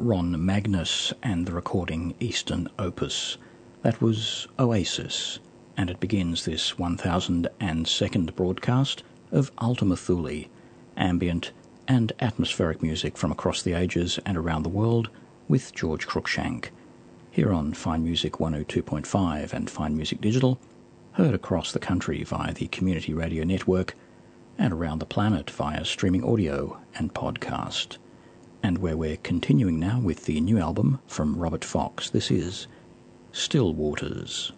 Ron Magnus and the recording Eastern Opus. That was Oasis, and it begins this 1002nd broadcast of Ultima Thule, ambient and atmospheric music from across the ages and around the world with George Cruikshank. Here on Fine Music 102.5 and Fine Music Digital, heard across the country via the Community Radio Network and around the planet via streaming audio and podcast. And where we're continuing now with the new album from Robert Fox, this is Still Waters.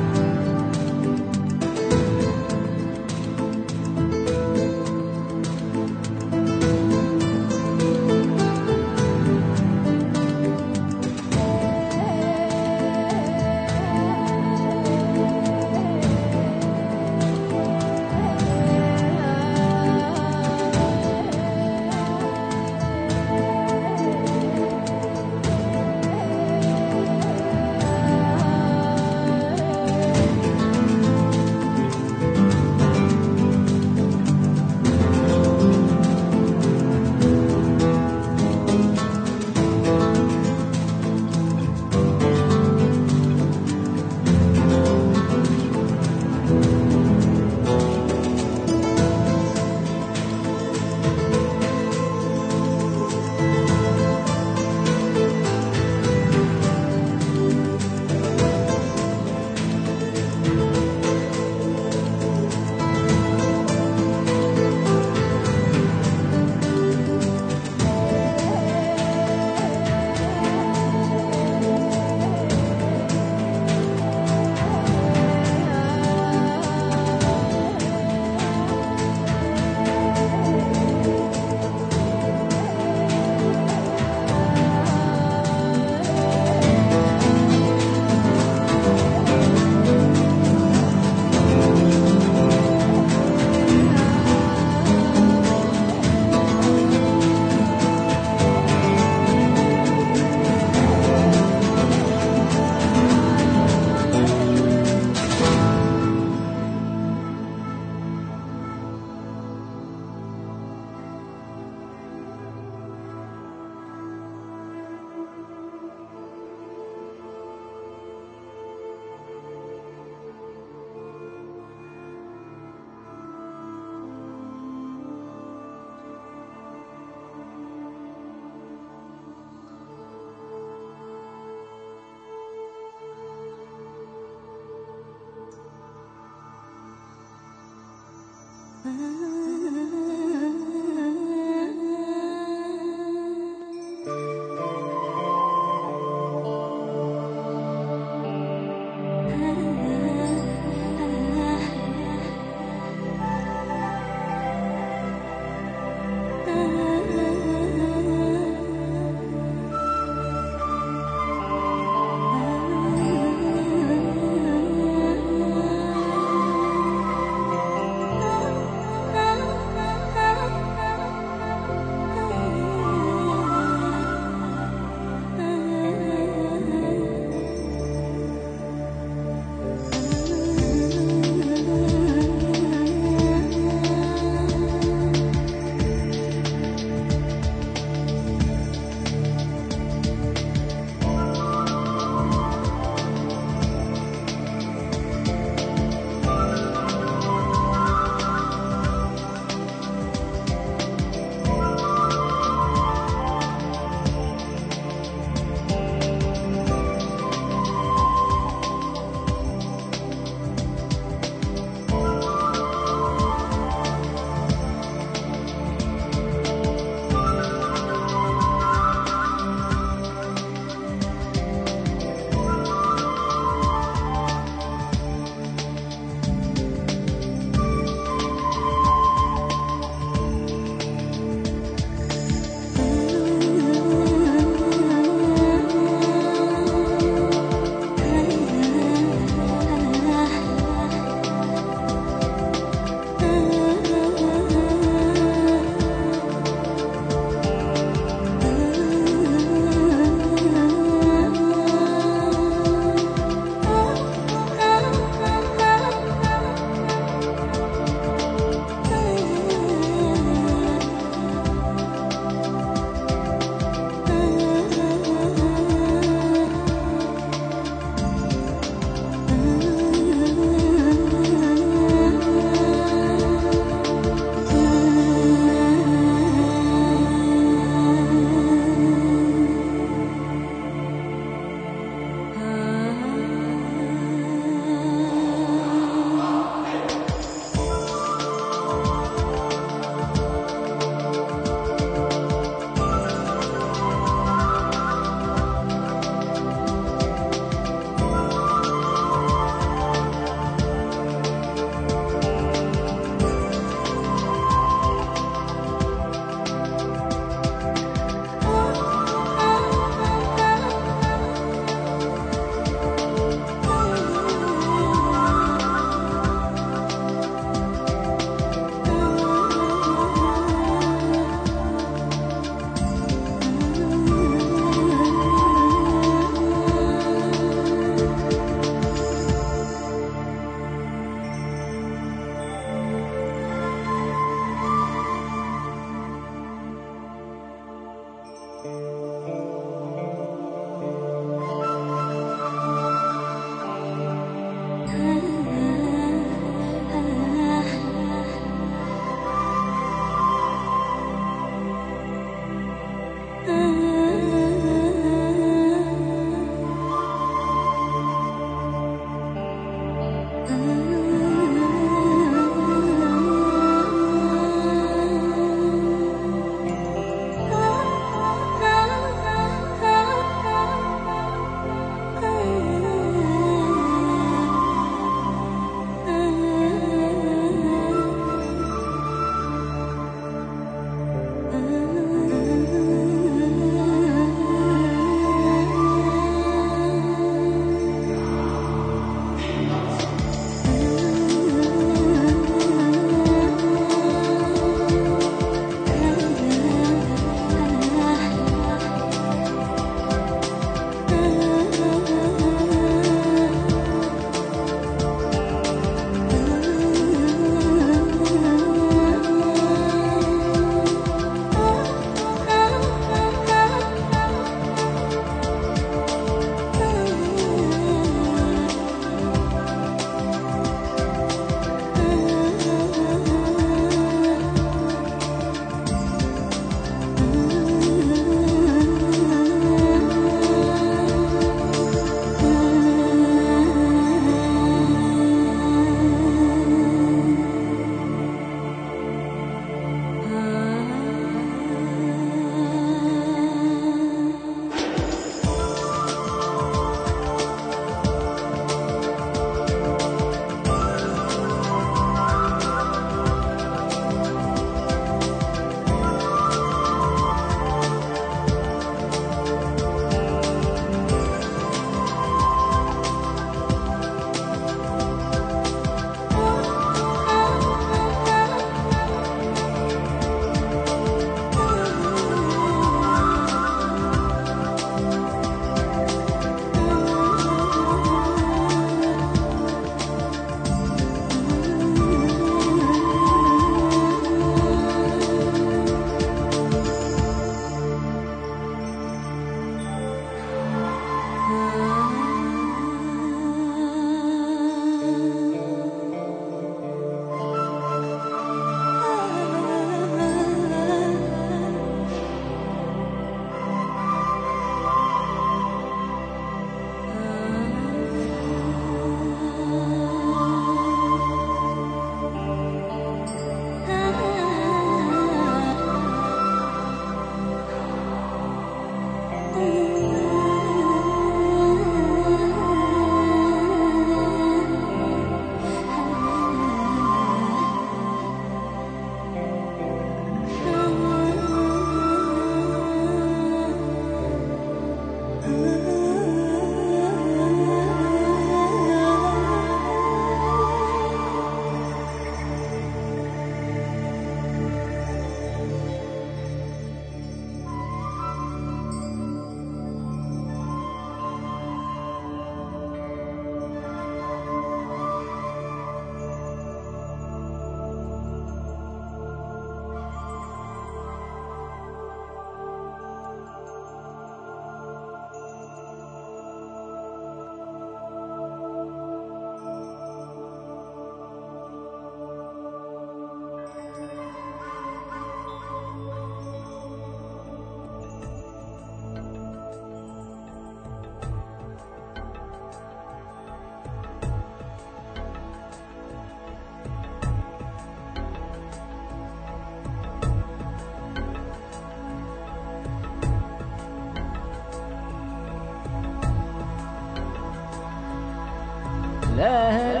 لا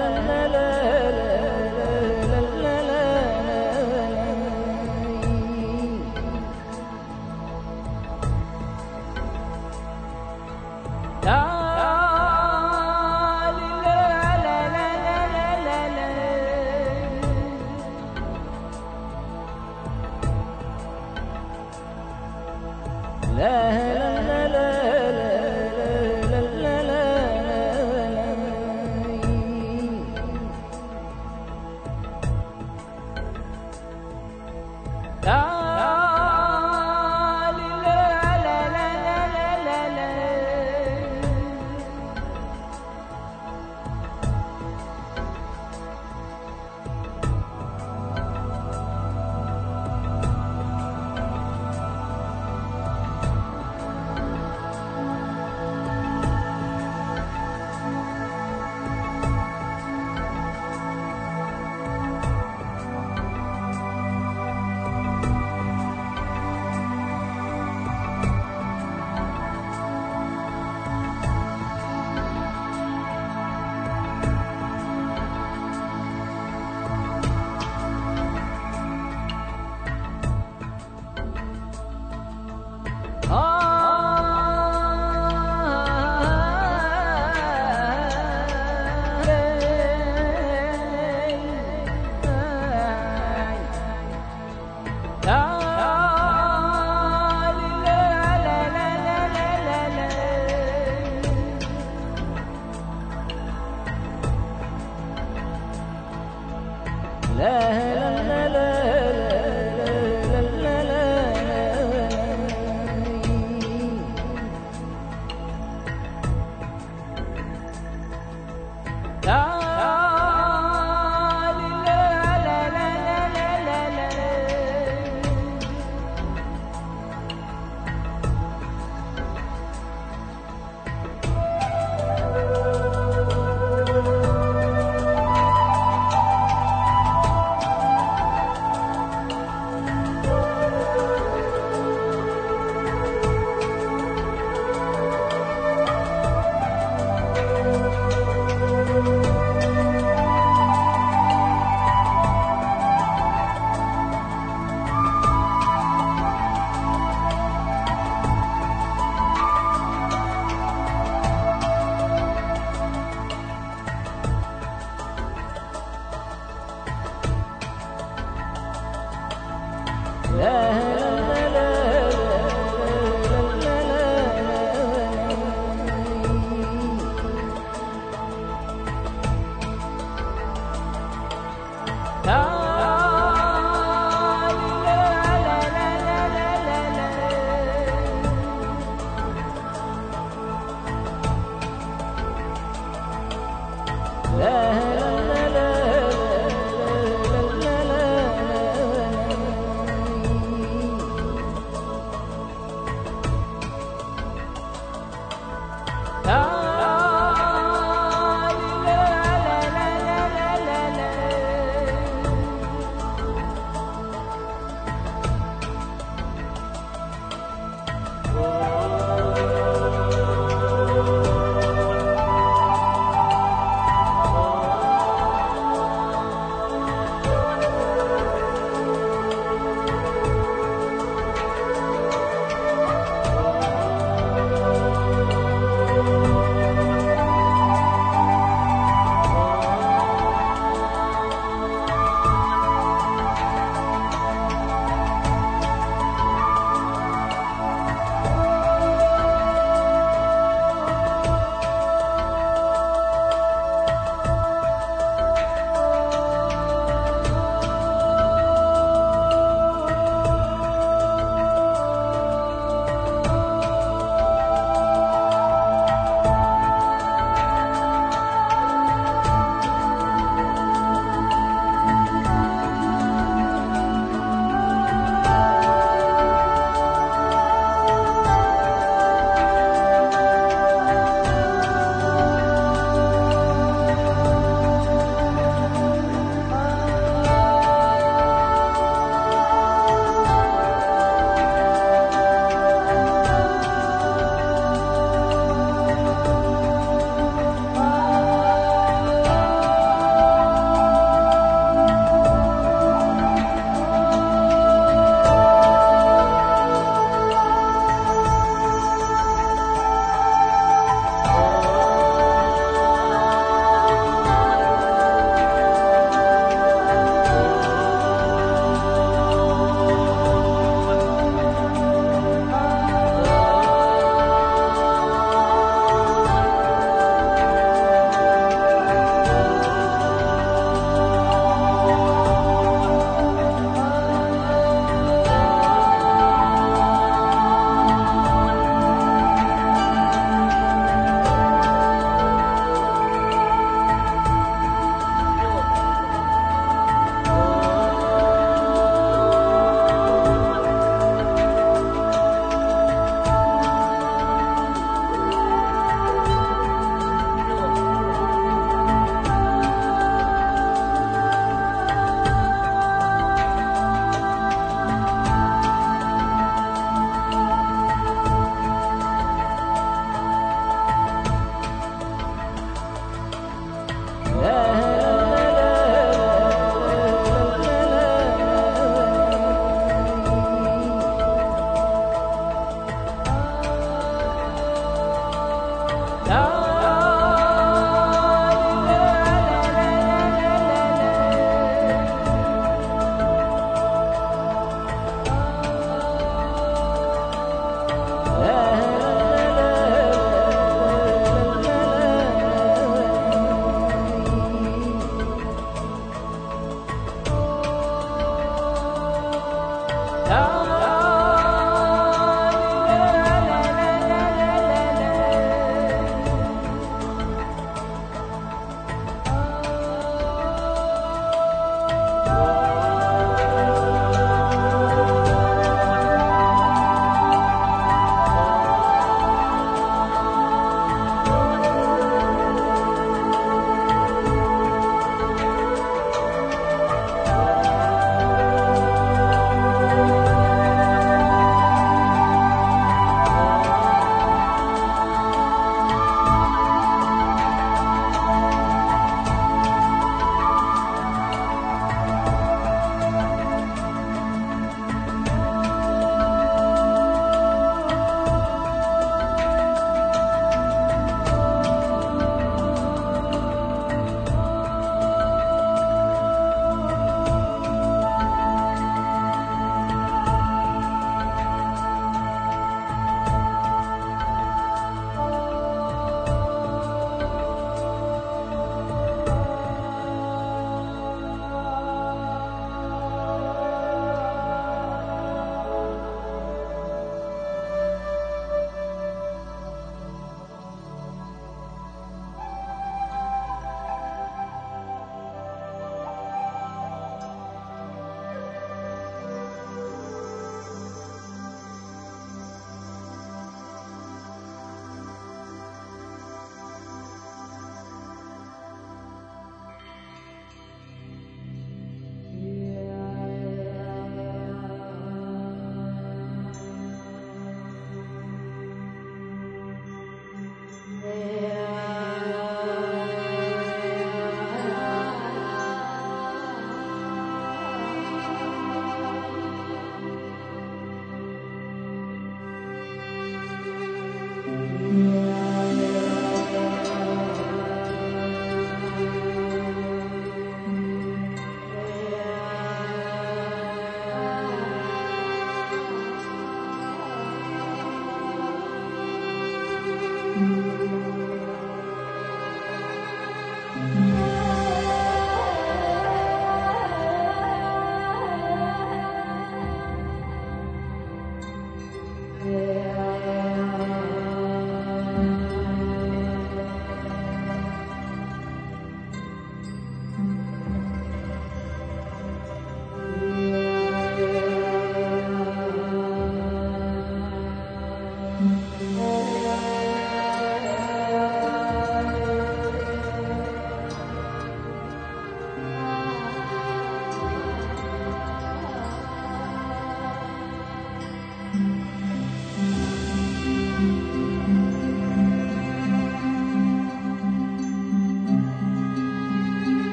耶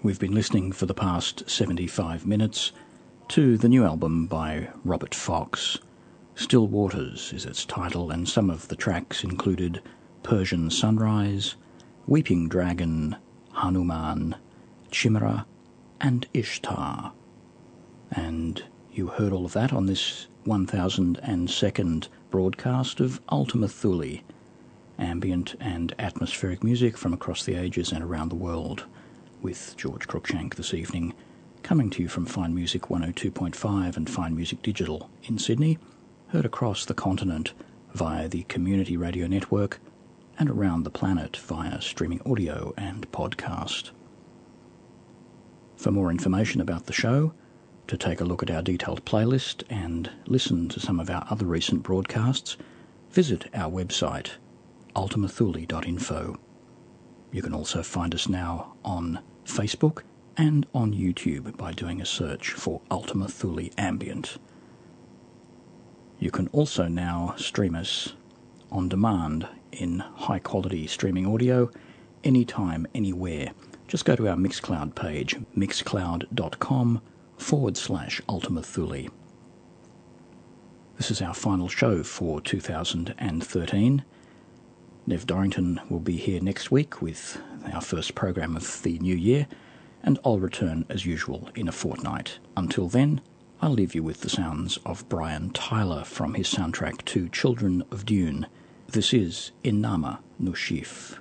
We've been listening for the past 75 minutes to the new album by Robert Fox. Still Waters is its title, and some of the tracks included Persian Sunrise, Weeping Dragon, Hanuman, Chimera, and Ishtar. And you heard all of that on this 1002nd broadcast of Ultima Thule, ambient and atmospheric music from across the ages and around the world, with George Cruikshank this evening, coming to you from Fine Music 102.5 and Fine Music Digital in Sydney, heard across the continent via the Community Radio Network and around the planet via streaming audio and podcast. For more information about the show, to take a look at our detailed playlist and listen to some of our other recent broadcasts, visit our website ultimathule.info. You can also find us now on Facebook and on YouTube by doing a search for Ultima Thule Ambient. You can also now stream us on demand in high quality streaming audio anytime, anywhere. Just go to our Mixcloud page, mixcloud.com forward slash Ultima Thule. This is our final show for 2013. Nev Dorrington will be here next week with our first program of the new year, and I'll return as usual in a fortnight. Until then, I'll leave you with the sounds of Brian Tyler from his soundtrack to Children of Dune. This is Inama Nushif.